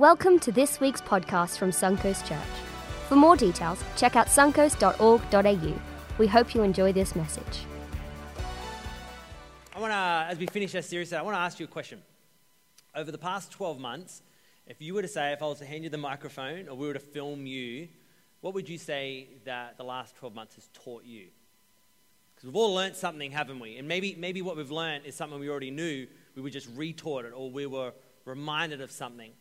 Welcome to this week's podcast from Suncoast Church. For more details, check out suncoast.org.au. We hope you enjoy this message. I want to, as we finish our series, I want to ask you a question. Over the past 12 months, if you were to say, if I was to hand you the microphone or we were to film you, what would you say that the last 12 months has taught you? Because we've all learned something, haven't we? And maybe, maybe what we've learned is something we already knew, we were just retaught it or we were reminded of something.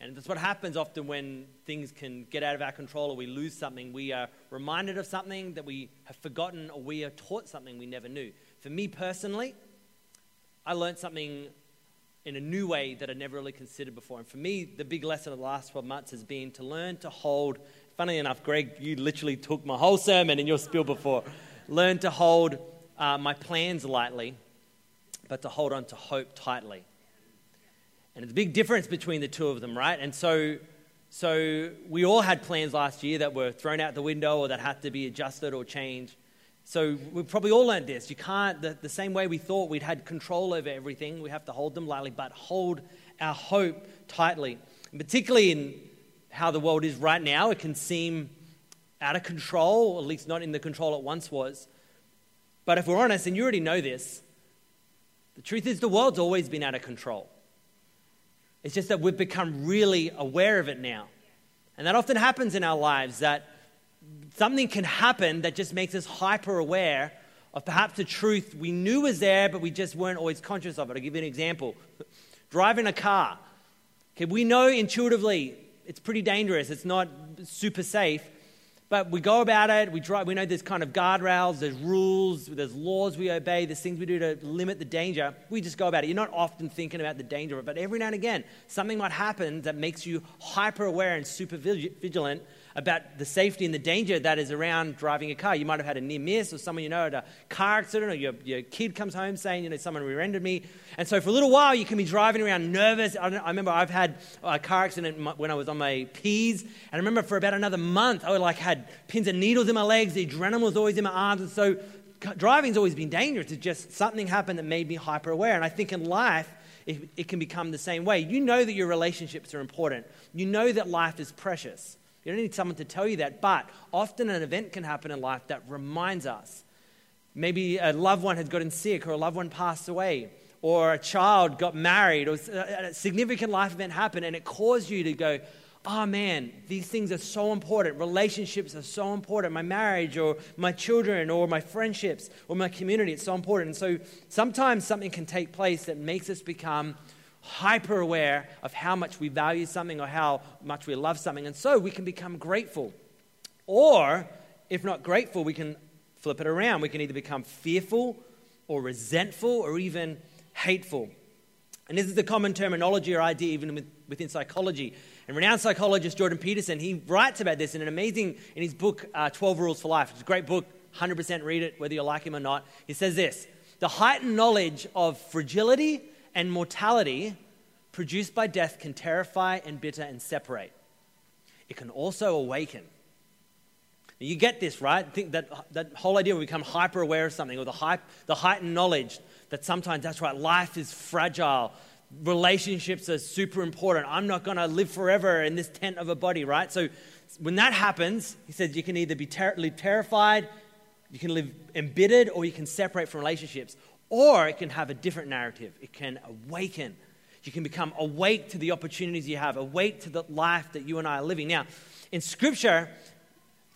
And that's what happens often when things can get out of our control or we lose something. We are reminded of something that we have forgotten or we are taught something we never knew. For me personally, I learned something in a new way that I'd never really considered before. And for me, the big lesson of the last 12 months has been to learn to hold. Funny enough, Greg, you literally took my whole sermon in your spiel before. Learn to hold uh, my plans lightly, but to hold on to hope tightly. And there's a big difference between the two of them, right? And so, so we all had plans last year that were thrown out the window or that had to be adjusted or changed. So we probably all learned this. You can't, the, the same way we thought we'd had control over everything, we have to hold them lightly, but hold our hope tightly. And particularly in how the world is right now, it can seem out of control, at least not in the control it once was. But if we're honest, and you already know this, the truth is the world's always been out of control. It's just that we've become really aware of it now. And that often happens in our lives that something can happen that just makes us hyper aware of perhaps the truth we knew was there, but we just weren't always conscious of it. I'll give you an example. Driving a car. Okay, we know intuitively it's pretty dangerous, it's not super safe. But we go about it, we, we know there's kind of guardrails, there's rules, there's laws we obey, there's things we do to limit the danger. We just go about it. You're not often thinking about the danger of it, but every now and again, something might happen that makes you hyper aware and super vigilant about the safety and the danger that is around driving a car. You might have had a near miss, or someone you know had a car accident, or your, your kid comes home saying, you know, someone rear-ended me. And so for a little while, you can be driving around nervous. I, I remember I've had a car accident when I was on my P's, and I remember for about another month, I like had pins and needles in my legs. The adrenaline was always in my arms, and so driving's always been dangerous. It's just something happened that made me hyper aware. And I think in life, it, it, can become the same way. You know that your relationships are important. You know that life is precious. You don't need someone to tell you that, but often an event can happen in life that reminds us. Maybe a loved one has gotten sick, or a loved one passed away, or a child got married, or a significant life event happened, and it caused you to go, oh man, these things are so important. Relationships are so important. My marriage, or my children, or my friendships, or my community, it's so important. And so sometimes something can take place that makes us become hyper aware of how much we value something or how much we love something. And so we can become grateful. Or, if not grateful, we can flip it around. We can either become fearful or resentful or even hateful. And this is the common terminology or idea even within psychology. And renowned psychologist Jordan Peterson, he writes about this in an amazing, in his book, uh, 12 Rules for Life. It's a great book, 100% read it, whether you like him or not. He says this The heightened knowledge of fragility and mortality produced by death can terrify, embitter, and separate. It can also awaken. You get this, right? Think that, that whole idea we become hyper aware of something or the, hype, the heightened knowledge that sometimes that's right, life is fragile, relationships are super important. I'm not going to live forever in this tent of a body, right? So when that happens, he says you can either be ter- terrified, you can live embittered, or you can separate from relationships. Or it can have a different narrative. It can awaken. You can become awake to the opportunities you have, awake to the life that you and I are living. Now, in Scripture,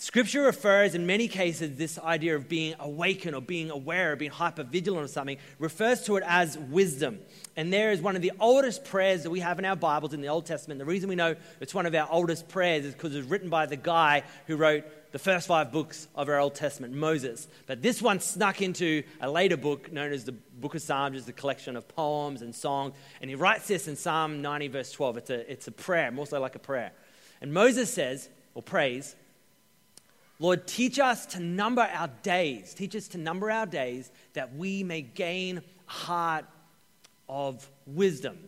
Scripture refers in many cases this idea of being awakened or being aware or being hyper vigilant or something, refers to it as wisdom. And there is one of the oldest prayers that we have in our Bibles in the Old Testament. The reason we know it's one of our oldest prayers is because it was written by the guy who wrote the first five books of our Old Testament, Moses. But this one snuck into a later book known as the Book of Psalms, is a collection of poems and songs. And he writes this in Psalm 90, verse 12. It's a, it's a prayer, more so like a prayer. And Moses says, or prays, Lord, teach us to number our days. Teach us to number our days that we may gain heart of wisdom.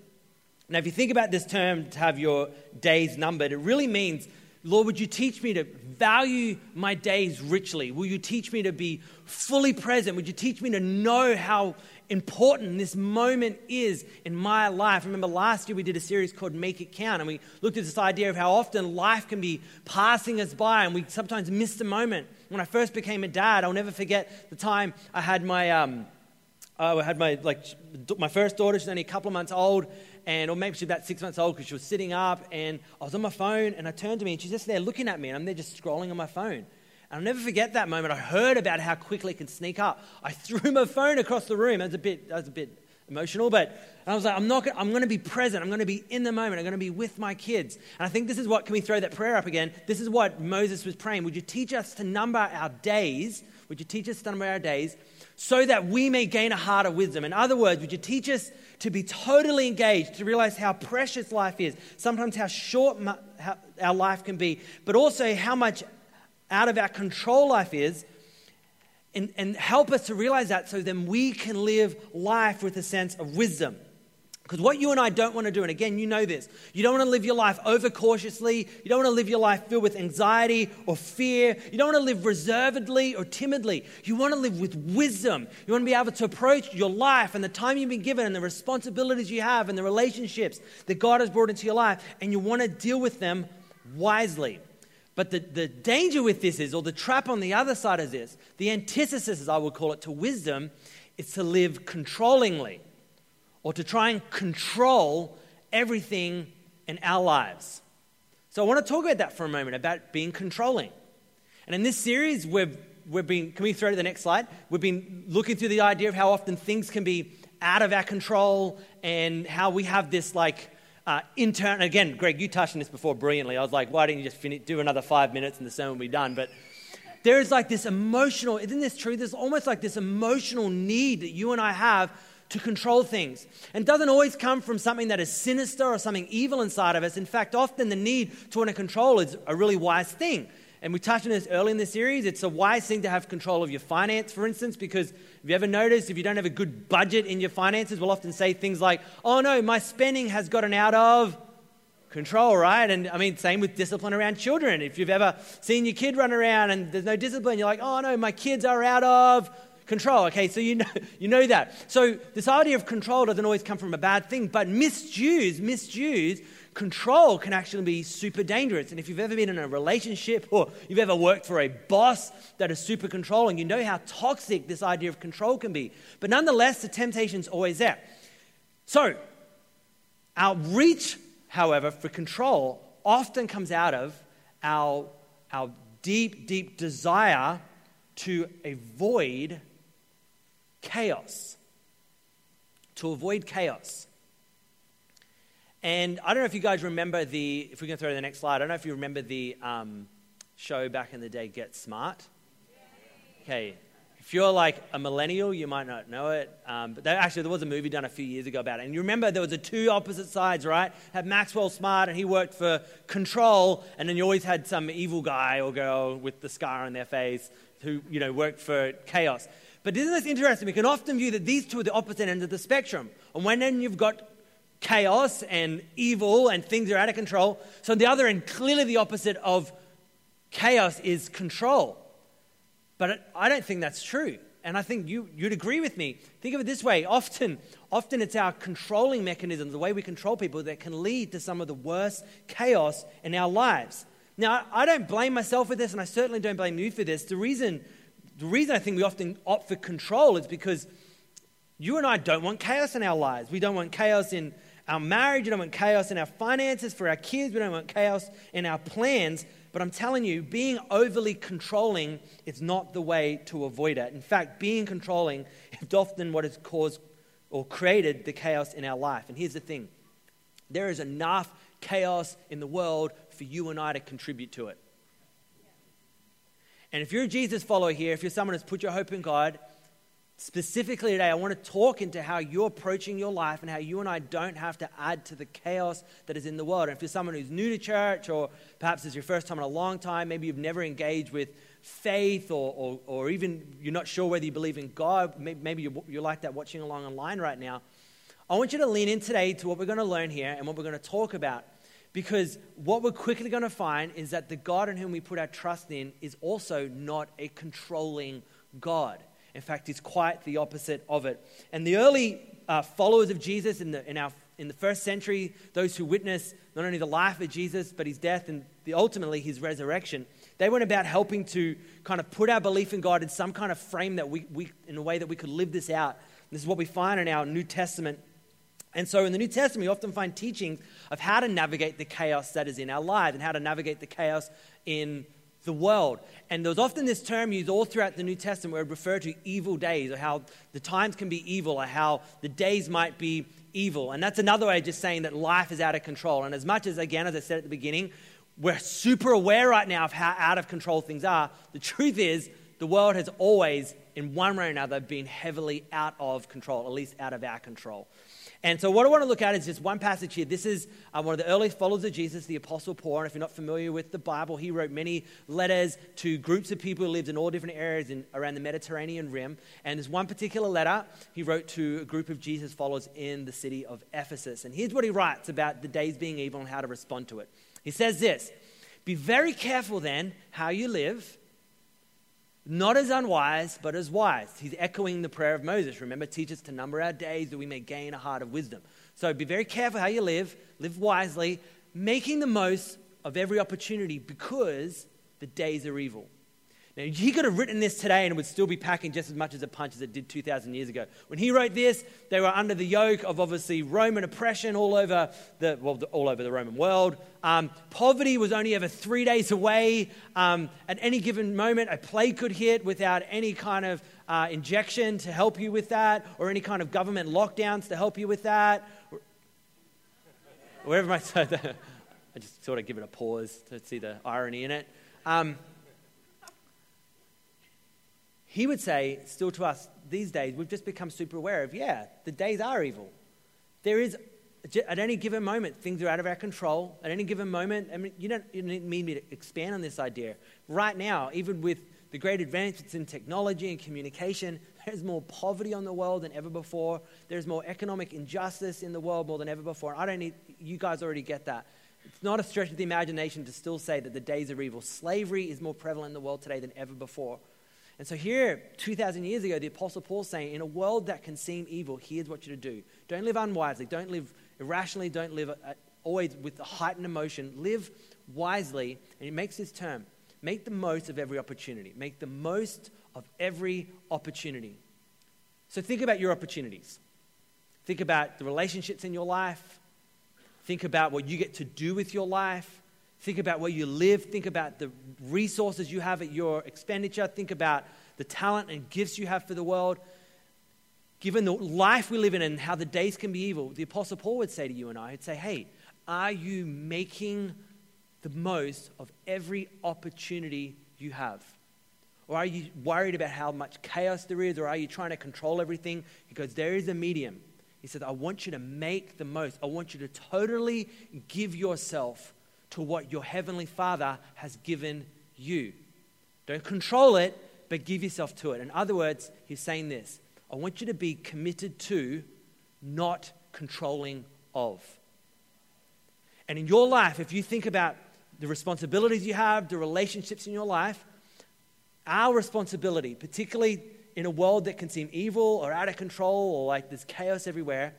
Now, if you think about this term to have your days numbered, it really means Lord, would you teach me to value my days richly? Will you teach me to be fully present? Would you teach me to know how important this moment is in my life? Remember last year we did a series called Make It Count, and we looked at this idea of how often life can be passing us by, and we sometimes miss the moment. When I first became a dad, I'll never forget the time I had my. Um, I had my like my first daughter. She's only a couple of months old, and or maybe she's about six months old because she was sitting up and I was on my phone and I turned to me and she's just there looking at me and I'm there just scrolling on my phone. And I'll never forget that moment. I heard about how quickly it can sneak up. I threw my phone across the room. That was a bit, that was a bit emotional, but I was like, I'm not. I'm going to be present. I'm going to be in the moment. I'm going to be with my kids. And I think this is what. Can we throw that prayer up again? This is what Moses was praying. Would you teach us to number our days? Would you teach us to number our days so that we may gain a heart of wisdom? In other words, would you teach us to be totally engaged, to realize how precious life is, sometimes how short our life can be, but also how much out of our control life is, and, and help us to realize that so then we can live life with a sense of wisdom. Because what you and I don't want to do, and again, you know this, you don't want to live your life overcautiously. You don't want to live your life filled with anxiety or fear. You don't want to live reservedly or timidly. You want to live with wisdom. You want to be able to approach your life and the time you've been given and the responsibilities you have and the relationships that God has brought into your life, and you want to deal with them wisely. But the, the danger with this is, or the trap on the other side of this, the antithesis, as I would call it, to wisdom, is to live controllingly or to try and control everything in our lives. So I want to talk about that for a moment, about being controlling. And in this series, we've, we've been, can we throw to the next slide? We've been looking through the idea of how often things can be out of our control and how we have this like uh, intern. Again, Greg, you touched on this before brilliantly. I was like, why didn't you just finish, do another five minutes and the sermon will be done? But there is like this emotional, isn't this true? There's almost like this emotional need that you and I have to control things. And doesn't always come from something that is sinister or something evil inside of us. In fact, often the need to want to control is a really wise thing. And we touched on this early in the series. It's a wise thing to have control of your finance, for instance, because have you ever noticed if you don't have a good budget in your finances, we'll often say things like, oh no, my spending has gotten out of control, right? And I mean, same with discipline around children. If you've ever seen your kid run around and there's no discipline, you're like, oh no, my kids are out of control. Okay, so you know, you know that. So this idea of control doesn't always come from a bad thing, but misuse, misuse, control can actually be super dangerous. And if you've ever been in a relationship or you've ever worked for a boss that is super controlling, you know how toxic this idea of control can be. But nonetheless, the temptation's always there. So, our reach, however, for control often comes out of our, our deep, deep desire to avoid chaos. To avoid chaos. And I don't know if you guys remember the, if we can throw to the next slide, I don't know if you remember the um, show back in the day, Get Smart. Okay, if you're like a millennial, you might not know it. Um, but there, actually, there was a movie done a few years ago about it. And you remember there was the two opposite sides, right? Had Maxwell Smart, and he worked for control, and then you always had some evil guy or girl with the scar on their face who you know worked for chaos. But isn't this interesting? We can often view that these two are the opposite ends of the spectrum. On one end, you've got chaos and evil and things are out of control. So on the other end, clearly the opposite of chaos is control. But I don't think that's true. And I think you, you'd agree with me. Think of it this way often, often it's our controlling mechanisms, the way we control people, that can lead to some of the worst chaos in our lives. Now, I don't blame myself for this, and I certainly don't blame you for this. The reason the reason I think we often opt for control is because you and I don't want chaos in our lives. We don't want chaos in our marriage. We don't want chaos in our finances for our kids. We don't want chaos in our plans. But I'm telling you, being overly controlling is not the way to avoid it. In fact, being controlling is often what has caused or created the chaos in our life. And here's the thing there is enough chaos in the world for you and I to contribute to it. And if you're a Jesus follower here, if you're someone who's put your hope in God, specifically today, I want to talk into how you're approaching your life and how you and I don't have to add to the chaos that is in the world. And if you're someone who's new to church, or perhaps it's your first time in a long time, maybe you've never engaged with faith, or, or, or even you're not sure whether you believe in God, maybe you're, you're like that watching along online right now. I want you to lean in today to what we're going to learn here and what we're going to talk about Because what we're quickly going to find is that the God in whom we put our trust in is also not a controlling God. In fact, he's quite the opposite of it. And the early uh, followers of Jesus in the, in, our, in the first century, those who witnessed not only the life of Jesus, but his death and the, ultimately his resurrection, they went about helping to kind of put our belief in God in some kind of frame that we, we in a way that we could live this out. This is what we find in our New Testament and so in the New Testament, we often find teachings of how to navigate the chaos that is in our lives and how to navigate the chaos in the world. And there's often this term used all throughout the New Testament where it referred to evil days or how the times can be evil or how the days might be evil. And that's another way of just saying that life is out of control. And as much as, again, as I said at the beginning, we're super aware right now of how out of control things are, the truth is the world has always, in one way or another, been heavily out of control, at least out of our control. And so, what I want to look at is just one passage here. This is uh, one of the early followers of Jesus, the Apostle Paul. And if you're not familiar with the Bible, he wrote many letters to groups of people who lived in all different areas in, around the Mediterranean rim. And there's one particular letter he wrote to a group of Jesus followers in the city of Ephesus. And here's what he writes about the days being evil and how to respond to it. He says this Be very careful then how you live not as unwise, but as wise. He's echoing the prayer of Moses. Remember, teach us to number our days that we may gain a heart of wisdom. So be very careful how you live, live wisely, making the most of every opportunity because the days are evil. Now, he could have written this today and it would still be packing just as much as a punch as it did 2,000 years ago. When he wrote this, they were under the yoke of obviously Roman oppression all over the, well, all over the Roman world. Um, poverty was only ever three days away. Um, at any given moment, a plague could hit without any kind of uh, injection to help you with that, or any kind of government lockdowns to help you with that. Wherever I I just sort of give it a pause to see the irony in it. Um, he would say, still to us these days, we've just become super aware of, yeah, the days are evil. There is, at any given moment, things are out of our control. At any given moment, I mean, you don't, you don't need me to expand on this idea. Right now, even with the great advancements in technology and communication, there's more poverty on the world than ever before. There's more economic injustice in the world more than ever before. I don't need, you guys already get that. It's not a stretch of the imagination to still say that the days are evil. Slavery is more prevalent in the world today than ever before. And so, here, 2,000 years ago, the Apostle Paul saying, in a world that can seem evil, here's what you're to do. Don't live unwisely, don't live irrationally, don't live uh, always with a heightened emotion. Live wisely. And he makes this term make the most of every opportunity. Make the most of every opportunity. So, think about your opportunities. Think about the relationships in your life. Think about what you get to do with your life. Think about where you live. Think about the resources you have at your expenditure. Think about the talent and gifts you have for the world. Given the life we live in and how the days can be evil, the Apostle Paul would say to you and I, he'd say, hey, are you making the most of every opportunity you have? Or are you worried about how much chaos there is? Or are you trying to control everything? Because there is a medium. He says, I want you to make the most. I want you to totally give yourself to what your heavenly Father has given you. Don't control it, but give yourself to it. In other words, he's saying this I want you to be committed to, not controlling of. And in your life, if you think about the responsibilities you have, the relationships in your life, our responsibility, particularly in a world that can seem evil or out of control or like there's chaos everywhere,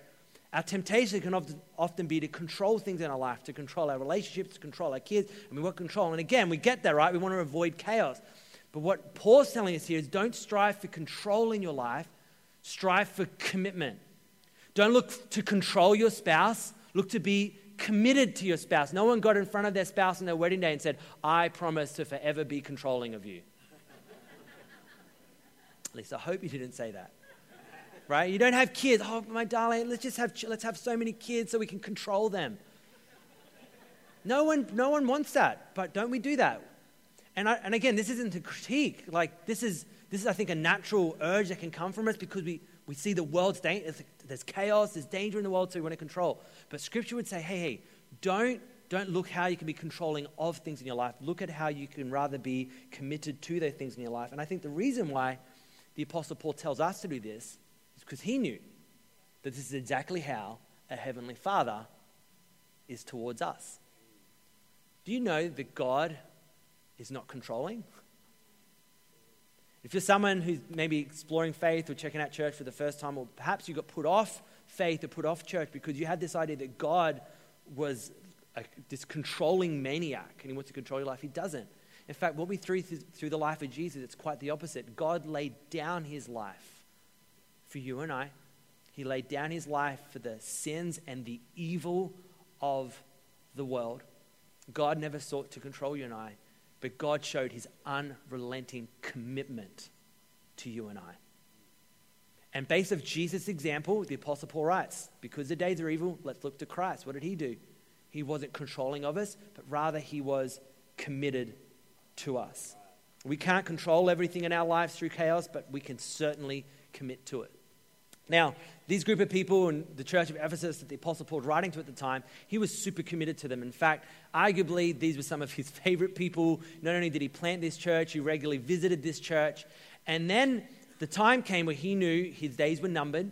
our temptation can often be to control things in our life, to control our relationships, to control our kids, and we want control. And again, we get that, right? We want to avoid chaos. But what Paul's telling us here is don't strive for control in your life, strive for commitment. Don't look to control your spouse, look to be committed to your spouse. No one got in front of their spouse on their wedding day and said, I promise to forever be controlling of you. At least I hope you didn't say that right? You don't have kids. Oh, my darling, let's just have, let's have so many kids so we can control them. No one, no one wants that, but don't we do that? And, I, and again, this isn't a critique. Like, this is, this is, I think, a natural urge that can come from us because we, we see the world's danger. There's chaos, there's danger in the world, so we want to control. But Scripture would say, hey, hey, don't, don't look how you can be controlling of things in your life. Look at how you can rather be committed to those things in your life. And I think the reason why the Apostle Paul tells us to do this because he knew that this is exactly how a heavenly father is towards us. Do you know that God is not controlling? If you're someone who's maybe exploring faith or checking out church for the first time, or perhaps you got put off faith or put off church because you had this idea that God was a, this controlling maniac and he wants to control your life, he doesn't. In fact, what we through through the life of Jesus, it's quite the opposite. God laid down his life for you and I. He laid down his life for the sins and the evil of the world. God never sought to control you and I, but God showed his unrelenting commitment to you and I. And based of Jesus' example, the Apostle Paul writes, because the days are evil, let's look to Christ. What did he do? He wasn't controlling of us, but rather he was committed to us. We can't control everything in our lives through chaos, but we can certainly commit to it. Now, these group of people in the church of Ephesus that the Apostle Paul was writing to at the time, he was super committed to them. In fact, arguably, these were some of his favorite people. Not only did he plant this church, he regularly visited this church. And then the time came where he knew his days were numbered.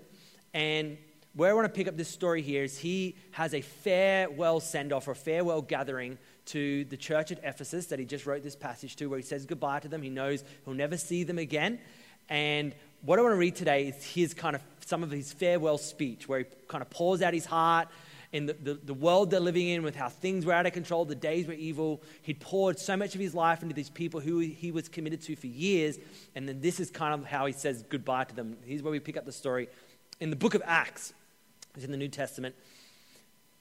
And where I want to pick up this story here is he has a farewell send off or farewell gathering to the church at Ephesus that he just wrote this passage to, where he says goodbye to them. He knows he'll never see them again. And what I want to read today is his kind of some of his farewell speech, where he kind of pours out his heart in the, the, the, world they're living in, with how things were out of control, the days were evil. He'd poured so much of his life into these people who he was committed to for years. And then this is kind of how he says goodbye to them. Here's where we pick up the story. In the book of Acts, it's in the New Testament,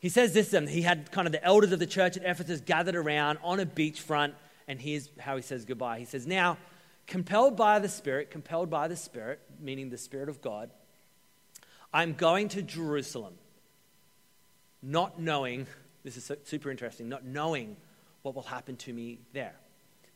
he says this, and he had kind of the elders of the church at Ephesus gathered around on a beachfront, and here's how he says goodbye. He says, Now, compelled by the Spirit, compelled by the Spirit, meaning the Spirit of God, I'm going to Jerusalem, not knowing, this is super interesting, not knowing what will happen to me there.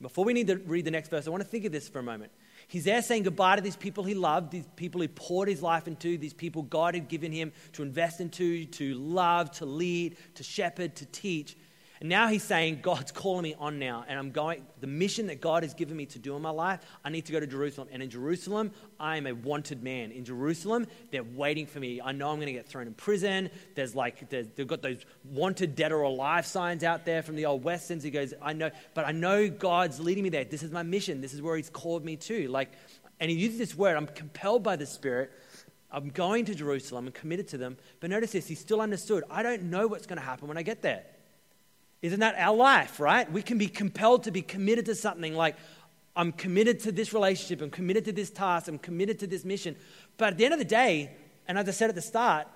Before we need to read the next verse, I want to think of this for a moment. He's there saying goodbye to these people he loved, these people he poured his life into, these people God had given him to invest into, to love, to lead, to shepherd, to teach. And now he's saying, God's calling me on now, and I'm going, the mission that God has given me to do in my life, I need to go to Jerusalem. And in Jerusalem, I am a wanted man. In Jerusalem, they're waiting for me. I know I'm going to get thrown in prison. There's like, there's, they've got those wanted dead or alive signs out there from the old Westerns. He goes, I know, but I know God's leading me there. This is my mission. This is where he's called me to. Like, and he uses this word, I'm compelled by the Spirit. I'm going to Jerusalem and committed to them. But notice this, he still understood. I don't know what's going to happen when I get there. Isn't that our life, right? We can be compelled to be committed to something like, I'm committed to this relationship, I'm committed to this task, I'm committed to this mission. But at the end of the day, and as I said at the start,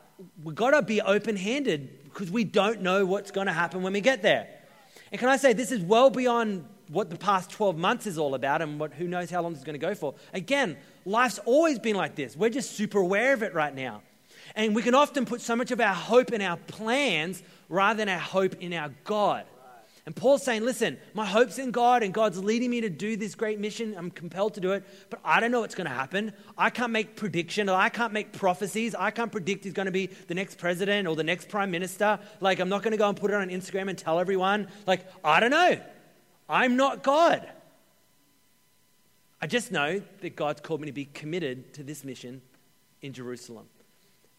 we've got to be open handed because we don't know what's going to happen when we get there. And can I say, this is well beyond what the past 12 months is all about and what, who knows how long is going to go for. Again, life's always been like this. We're just super aware of it right now. And we can often put so much of our hope in our plans rather than our hope in our God. And Paul's saying, listen, my hope's in God and God's leading me to do this great mission. I'm compelled to do it, but I don't know what's going to happen. I can't make prediction. I can't make prophecies. I can't predict he's going to be the next president or the next prime minister. Like, I'm not going to go and put it on Instagram and tell everyone. Like, I don't know. I'm not God. I just know that God's called me to be committed to this mission in Jerusalem.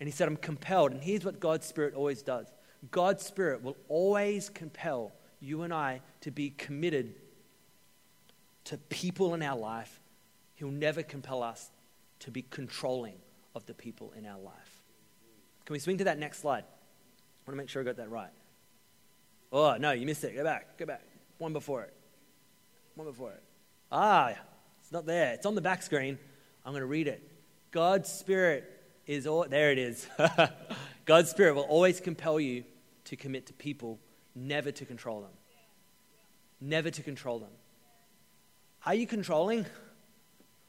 And he said, I'm compelled. And here's what God's Spirit always does God's Spirit will always compel you and I to be committed to people in our life. He'll never compel us to be controlling of the people in our life. Can we swing to that next slide? I want to make sure I got that right. Oh, no, you missed it. Go back. Go back. One before it. One before it. Ah, it's not there. It's on the back screen. I'm going to read it. God's Spirit is all, there it is. God's Spirit will always compel you to commit to people, never to control them. Never to control them. Are you controlling?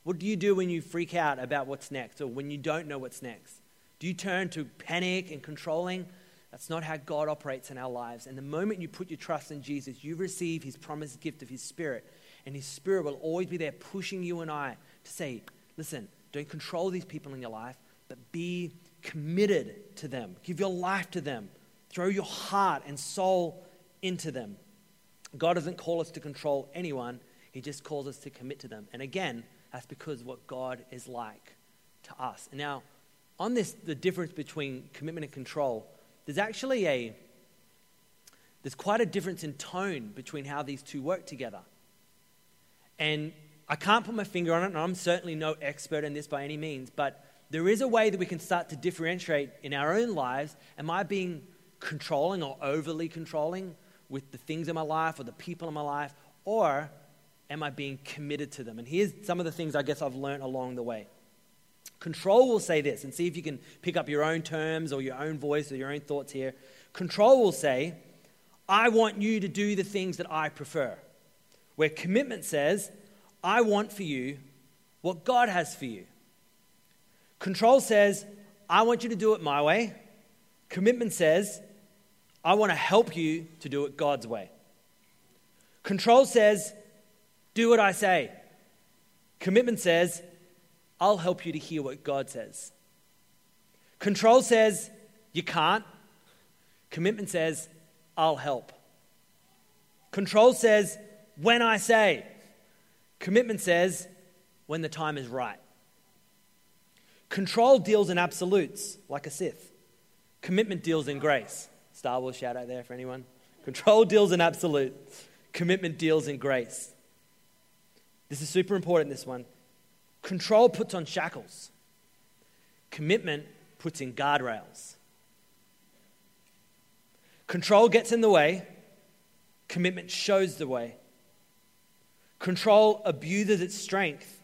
What do you do when you freak out about what's next or when you don't know what's next? Do you turn to panic and controlling? That's not how God operates in our lives. And the moment you put your trust in Jesus, you receive his promised gift of his Spirit. And his Spirit will always be there pushing you and I to say, listen, don't control these people in your life but be committed to them. Give your life to them. Throw your heart and soul into them. God doesn't call us to control anyone, He just calls us to commit to them. And again, that's because what God is like to us. Now, on this, the difference between commitment and control, there's actually a there's quite a difference in tone between how these two work together. And I can't put my finger on it, and I'm certainly no expert in this by any means, but there is a way that we can start to differentiate in our own lives. Am I being controlling or overly controlling with the things in my life or the people in my life? Or am I being committed to them? And here's some of the things I guess I've learned along the way. Control will say this, and see if you can pick up your own terms or your own voice or your own thoughts here. Control will say, I want you to do the things that I prefer. Where commitment says, I want for you what God has for you. Control says, I want you to do it my way. Commitment says, I want to help you to do it God's way. Control says, do what I say. Commitment says, I'll help you to hear what God says. Control says, you can't. Commitment says, I'll help. Control says, when I say. Commitment says, when the time is right. Control deals in absolutes, like a Sith. Commitment deals in grace. Star Wars shout out there for anyone. Control deals in absolutes. Commitment deals in grace. This is super important, this one. Control puts on shackles. Commitment puts in guardrails. Control gets in the way, commitment shows the way. Control abuses its strength,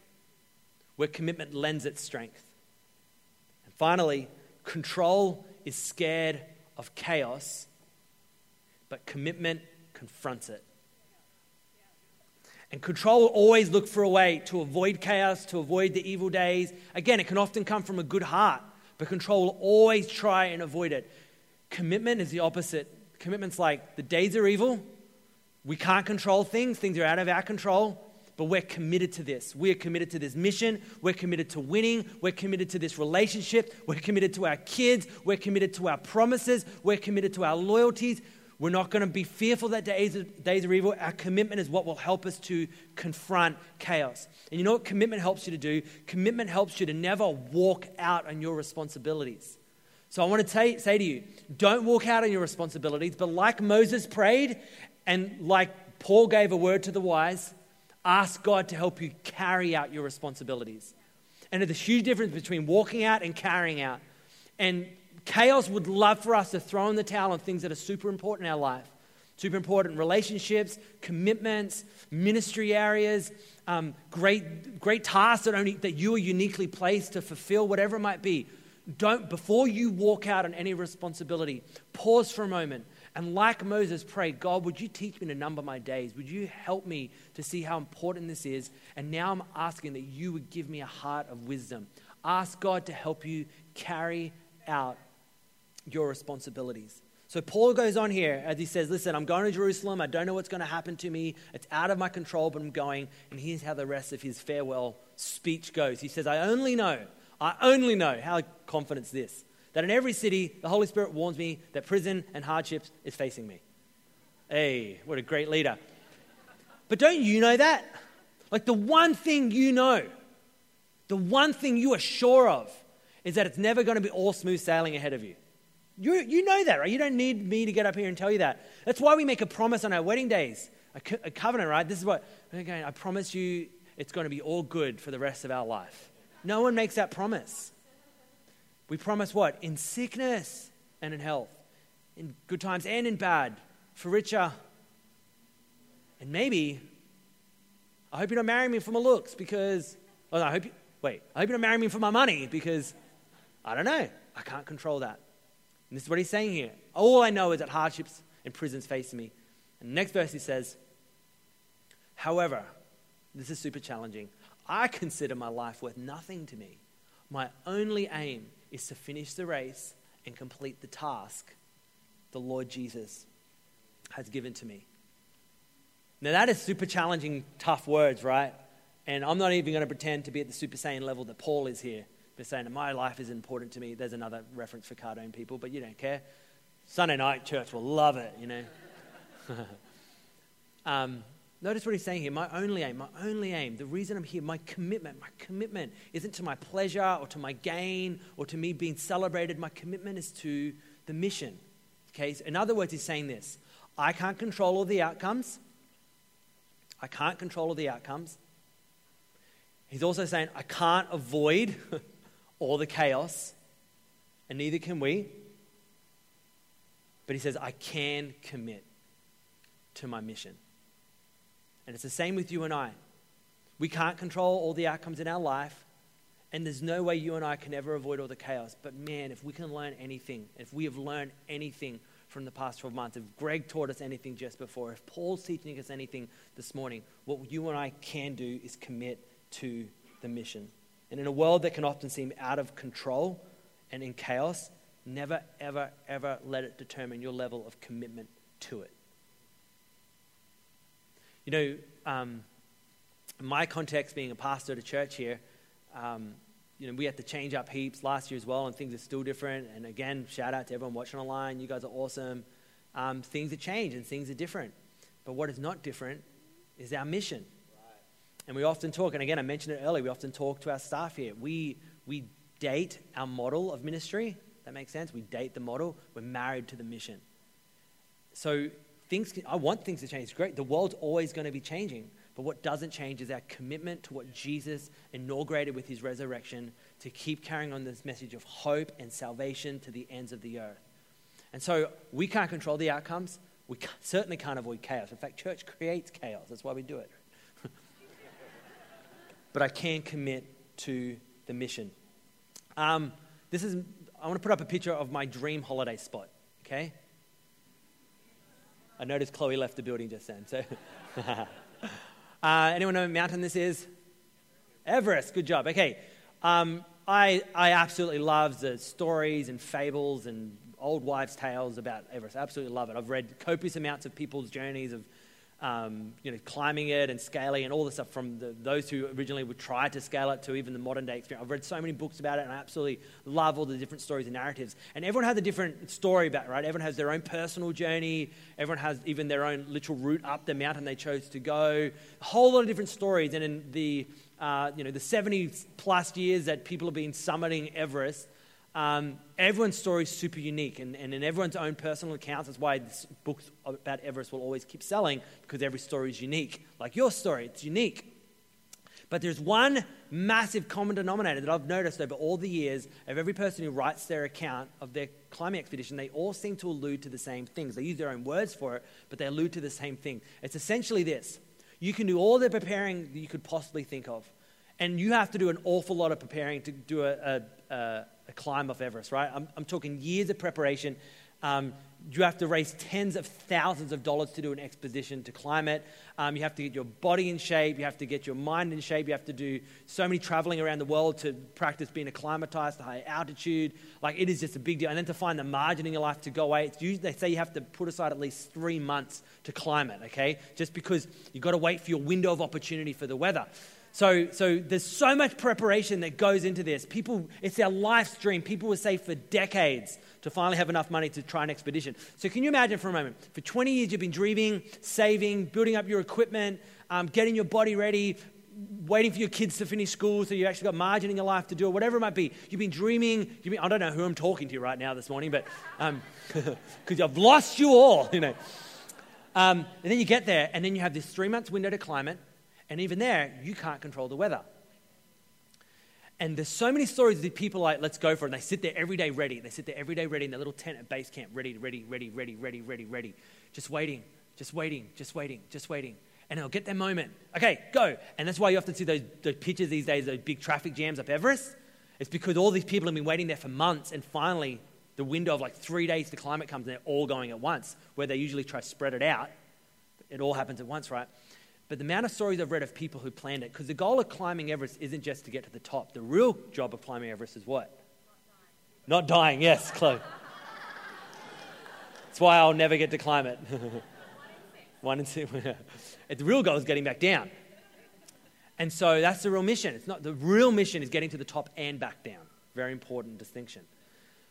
where commitment lends its strength. Finally, control is scared of chaos, but commitment confronts it. And control will always look for a way to avoid chaos, to avoid the evil days. Again, it can often come from a good heart, but control will always try and avoid it. Commitment is the opposite. Commitment's like the days are evil, we can't control things, things are out of our control, but we're committed to this. We're committed to this mission. We're committed to winning. We're committed to this relationship. We're committed to our kids. We're committed to our promises. We're committed to our loyalties. We're not going to be fearful that days, days are evil. Our commitment is what will help us to confront chaos. And you know what commitment helps you to do? Commitment helps you to never walk out on your responsibilities. So I want to say, say to you don't walk out on your responsibilities, but like Moses prayed and like Paul gave a word to the wise, ask God to help you carry out your responsibilities. And there's a huge difference between walking out and carrying out. And chaos would love for us to throw in the towel on things that are super important in our life. Super important relationships, commitments, ministry areas, um, great, great tasks that, only, that you are uniquely placed to fulfill, whatever it might be don't, before you walk out on any responsibility, pause for a moment and, like Moses, pray, God, would you teach me to number my days? Would you help me to see how important this is? And now I'm asking that you would give me a heart of wisdom. Ask God to help you carry out your responsibilities. So Paul goes on here as he says, Listen, I'm going to Jerusalem. I don't know what's going to happen to me. It's out of my control, but I'm going. And here's how the rest of his farewell speech goes. He says, I only know I only know, how confidence this, that in every city, the Holy Spirit warns me that prison and hardships is facing me. Hey, what a great leader. But don't you know that? Like the one thing you know, the one thing you are sure of, is that it's never going to be all smooth sailing ahead of you. You, you know that, right? You don't need me to get up here and tell you that. That's why we make a promise on our wedding days, a, co- a covenant, right? This is what, okay, I promise you it's going to be all good for the rest of our life. No one makes that promise. We promise what? In sickness and in health, in good times and in bad, for richer. And maybe, I hope you're not marrying me for my looks because, I hope you, wait, I hope you're not marrying me for my money because, I don't know, I can't control that. And this is what he's saying here. All I know is that hardships and prisons face me. And next verse he says, however, this is super challenging. I consider my life worth nothing to me. My only aim is to finish the race and complete the task the Lord Jesus has given to me. Now, that is super challenging, tough words, right? And I'm not even going to pretend to be at the super saiyan level that Paul is here. But saying that my life is important to me. There's another reference for Cardone people, but you don't care. Sunday night church will love it, you know. um, Notice what he's saying here. My only aim, my only aim, the reason I'm here, my commitment, my commitment isn't to my pleasure or to my gain or to me being celebrated. My commitment is to the mission. Okay? In other words, he's saying this I can't control all the outcomes. I can't control all the outcomes. He's also saying, I can't avoid all the chaos, and neither can we. But he says, I can commit to my mission. And it's the same with you and I. We can't control all the outcomes in our life, and there's no way you and I can ever avoid all the chaos. But man, if we can learn anything, if we have learned anything from the past 12 months, if Greg taught us anything just before, if Paul's teaching us anything this morning, what you and I can do is commit to the mission. And in a world that can often seem out of control and in chaos, never, ever, ever let it determine your level of commitment to it. You know, um, my context being a pastor at a church here, um, you know, we had to change up heaps last year as well, and things are still different. And again, shout out to everyone watching online. You guys are awesome. Um, things have changed and things are different. But what is not different is our mission. And we often talk, and again, I mentioned it earlier, we often talk to our staff here. We, we date our model of ministry. That makes sense? We date the model. We're married to the mission. So things, I want things to change. Great. The world's always going to be changing. But what doesn't change is our commitment to what Jesus inaugurated with his resurrection to keep carrying on this message of hope and salvation to the ends of the earth. And so we can't control the outcomes. We certainly can't avoid chaos. In fact, church creates chaos. That's why we do it. but I can commit to the mission. Um, this is, I want to put up a picture of my dream holiday spot, okay? I noticed Chloe left the building just then. So, uh, anyone know what mountain this is? Everest. Good job. Okay. Um, I, I absolutely love the stories and fables and old wives' tales about Everest. I absolutely love it. I've read copious amounts of people's journeys of um, you know, climbing it and scaling and all the stuff from the, those who originally would try to scale it to even the modern day experience. I've read so many books about it and I absolutely love all the different stories and narratives. And everyone has a different story about it, right? Everyone has their own personal journey. Everyone has even their own literal route up the mountain they chose to go. A whole lot of different stories. And in the, uh, you know, the 70 plus years that people have been summiting Everest, um, everyone's story is super unique, and, and in everyone's own personal accounts, that's why books about Everest will always keep selling, because every story is unique. Like your story, it's unique. But there's one massive common denominator that I've noticed over all the years of every person who writes their account of their climbing expedition. They all seem to allude to the same things. They use their own words for it, but they allude to the same thing. It's essentially this you can do all the preparing that you could possibly think of, and you have to do an awful lot of preparing to do a, a, a a climb of Everest, right? I'm, I'm talking years of preparation. Um, you have to raise tens of thousands of dollars to do an expedition to climb it. Um, you have to get your body in shape. You have to get your mind in shape. You have to do so many traveling around the world to practice being acclimatized to high altitude. Like it is just a big deal. And then to find the margin in your life to go away, it's usually, they say you have to put aside at least three months to climb it, okay? Just because you've got to wait for your window of opportunity for the weather. So, so there's so much preparation that goes into this. People, it's their life stream. People will save for decades to finally have enough money to try an expedition. So can you imagine for a moment? For 20 years, you've been dreaming, saving, building up your equipment, um, getting your body ready, waiting for your kids to finish school so you've actually got margin in your life to do it, whatever it might be. You've been dreaming. You've been, I don't know who I'm talking to right now this morning, but because um, I've lost you all, you know. Um, and then you get there, and then you have this three months window to climb it. And even there, you can't control the weather. And there's so many stories that people like, let's go for it. And they sit there every day ready. They sit there every day ready in their little tent at base camp, ready, ready, ready, ready, ready, ready, ready. Just waiting, just waiting, just waiting, just waiting. And they'll get their moment. Okay, go. And that's why you often see those, those pictures these days, those big traffic jams up Everest. It's because all these people have been waiting there for months, and finally, the window of like three days to climb it comes, and they're all going at once, where they usually try to spread it out. It all happens at once, right? But the amount of stories I've read of people who planned it, because the goal of climbing Everest isn't just to get to the top. The real job of climbing Everest is what? Not dying, Not dying yes, Chloe. That's why I'll never get to climb it. One and two. the real goal is getting back down. And so that's the real mission. It's not the real mission is getting to the top and back down. Very important distinction.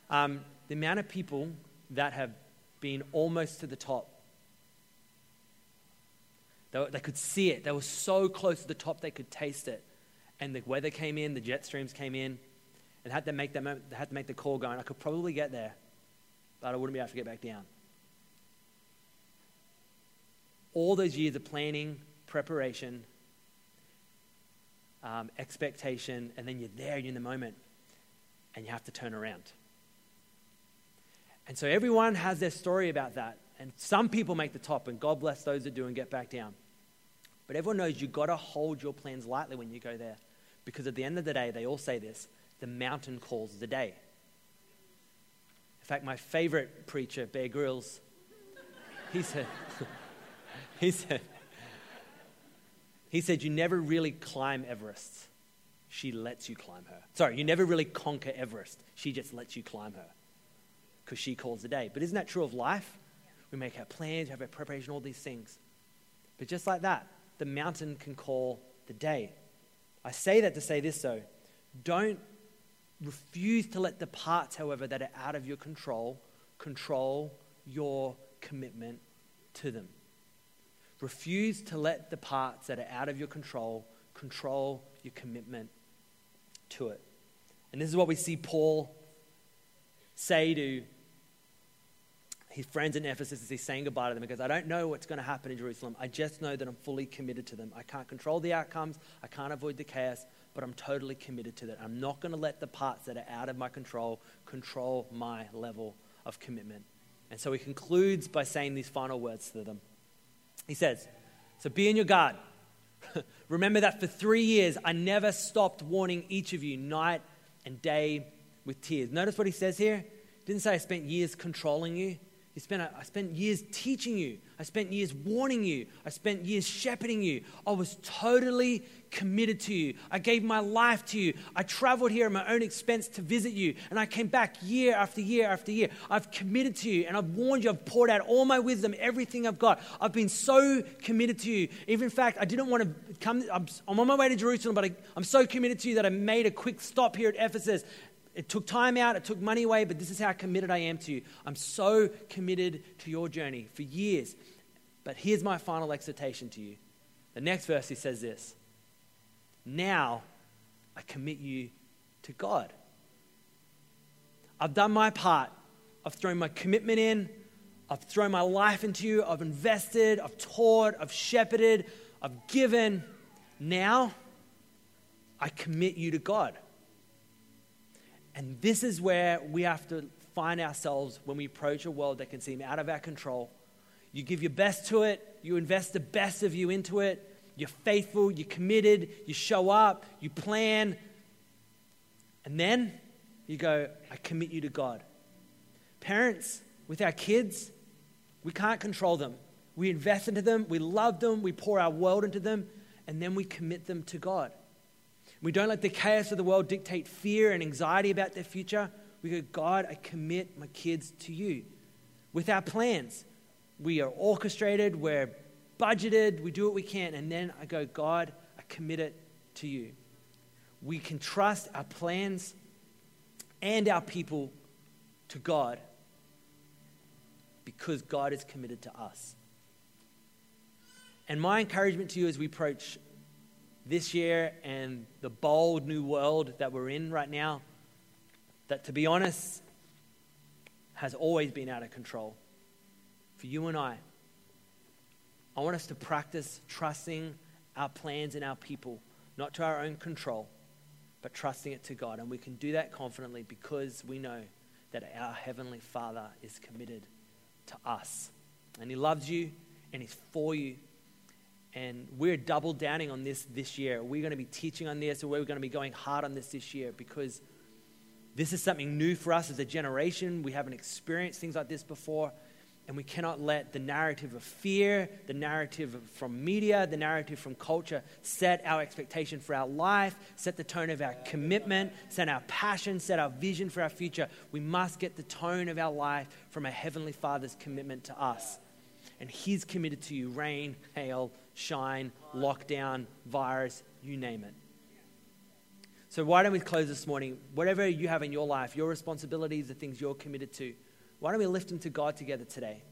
Um, the amount of people that have been almost to the top they, could see it. They were so close to the top they could taste it. And the weather came in, the jet streams came in, and had to make that moment, they had to make the call going, I could probably get there, but I wouldn't be able to get back down. all those years of planning, preparation, um, expectation, and then you're there, you're in the moment, and you have to turn around. And so everyone has their story about that. And some people make the top, and God bless those that do and get back down. But everyone knows you've got to hold your plans lightly when you go there. Because at the end of the day, they all say this the mountain calls the day. In fact, my favorite preacher, Bear Grylls, he said, he said, he said, You never really climb Everest. She lets you climb her. Sorry, you never really conquer Everest. She just lets you climb her because she calls the day. But isn't that true of life? We make our plans, we have our preparation, all these things. But just like that, the mountain can call the day. I say that to say this though. Don't refuse to let the parts, however, that are out of your control control your commitment to them. Refuse to let the parts that are out of your control control your commitment to it. And this is what we see Paul say to his friends in Ephesus as he's saying goodbye to them because I don't know what's going to happen in Jerusalem. I just know that I'm fully committed to them. I can't control the outcomes, I can't avoid the chaos, but I'm totally committed to that. I'm not going to let the parts that are out of my control control my level of commitment. And so he concludes by saying these final words to them. He says, So be in your guard. Remember that for three years I never stopped warning each of you night and day with tears. Notice what he says here. He didn't say I spent years controlling you. He spent, I spent years teaching you. I spent years warning you. I spent years shepherding you. I was totally committed to you. I gave my life to you. I traveled here at my own expense to visit you. And I came back year after year after year. I've committed to you and I've warned you. I've poured out all my wisdom, everything I've got. I've been so committed to you. Even in fact, I didn't want to come. I'm, on my way to Jerusalem, but I, I'm so committed to you that I made a quick stop here at Ephesus it took time out, it took money away, but this is how committed I am to you. I'm so committed to your journey for years. But here's my final exhortation to you. The next verse, he says this Now I commit you to God. I've done my part. I've thrown my commitment in. I've thrown my life into you. I've invested. I've taught. I've shepherded. I've given. Now I commit you to God. And this is where we have to find ourselves when we approach a world that can seem out of our control. You give your best to it, you invest the best of you into it, you're faithful, you're committed, you show up, you plan, and then you go, I commit you to God. Parents, with our kids, we can't control them. We invest into them, we love them, we pour our world into them, and then we commit them to God. We don't let the chaos of the world dictate fear and anxiety about their future. We go, God, I commit my kids to you. With our plans, we are orchestrated, we're budgeted, we do what we can, and then I go, God, I commit it to you. We can trust our plans and our people to God because God is committed to us. And my encouragement to you as we approach this year and the bold new world that we're in right now, that to be honest, has always been out of control. For you and I, I want us to practice trusting our plans and our people, not to our own control, but trusting it to God. And we can do that confidently because we know that our Heavenly Father is committed to us. And He loves you and He's for you and we're double downing on this this year. We're going to be teaching on this, or we're going to be going hard on this this year because this is something new for us as a generation. We haven't experienced things like this before. And we cannot let the narrative of fear, the narrative from media, the narrative from culture set our expectation for our life, set the tone of our commitment, set our passion, set our vision for our future. We must get the tone of our life from our Heavenly Father's commitment to us. And He's committed to you rain, hail, shine, lockdown, virus, you name it. So, why don't we close this morning? Whatever you have in your life, your responsibilities, the things you're committed to, why don't we lift them to God together today?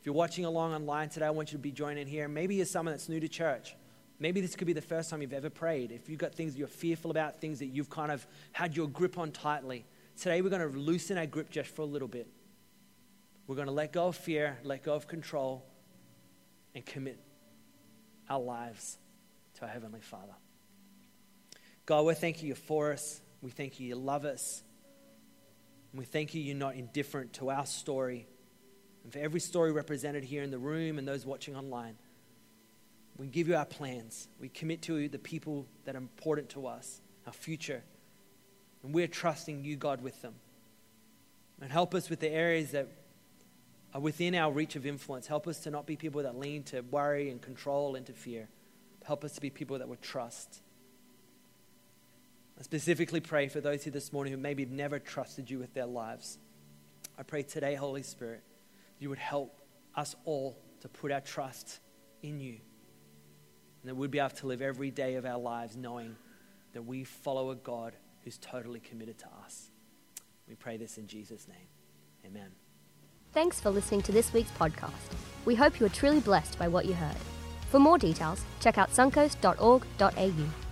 If you're watching along online today, I want you to be joining here. Maybe you're someone that's new to church. Maybe this could be the first time you've ever prayed. If you've got things you're fearful about, things that you've kind of had your grip on tightly, today we're going to loosen our grip just for a little bit. We're going to let go of fear, let go of control, and commit our lives to our Heavenly Father. God, we thank you for us. We thank you you love us. And we thank you you're not indifferent to our story and for every story represented here in the room and those watching online. We give you our plans. We commit to you the people that are important to us, our future. And we're trusting you, God, with them. And help us with the areas that Uh, within our reach of influence. Help us to not be people that lean to worry and control and fear. Help us to be people that would trust. I specifically pray for those here this morning who maybe have never trusted you with their lives. I pray today, Holy Spirit, you would help us all to put our trust in you. And that we'd be able to live every day of our lives knowing that we follow a God who's totally committed to us. We pray this in Jesus' name. Amen. Thanks for listening to this week's podcast. We hope you are truly blessed by what you heard. For more details, check out suncoast.org.au.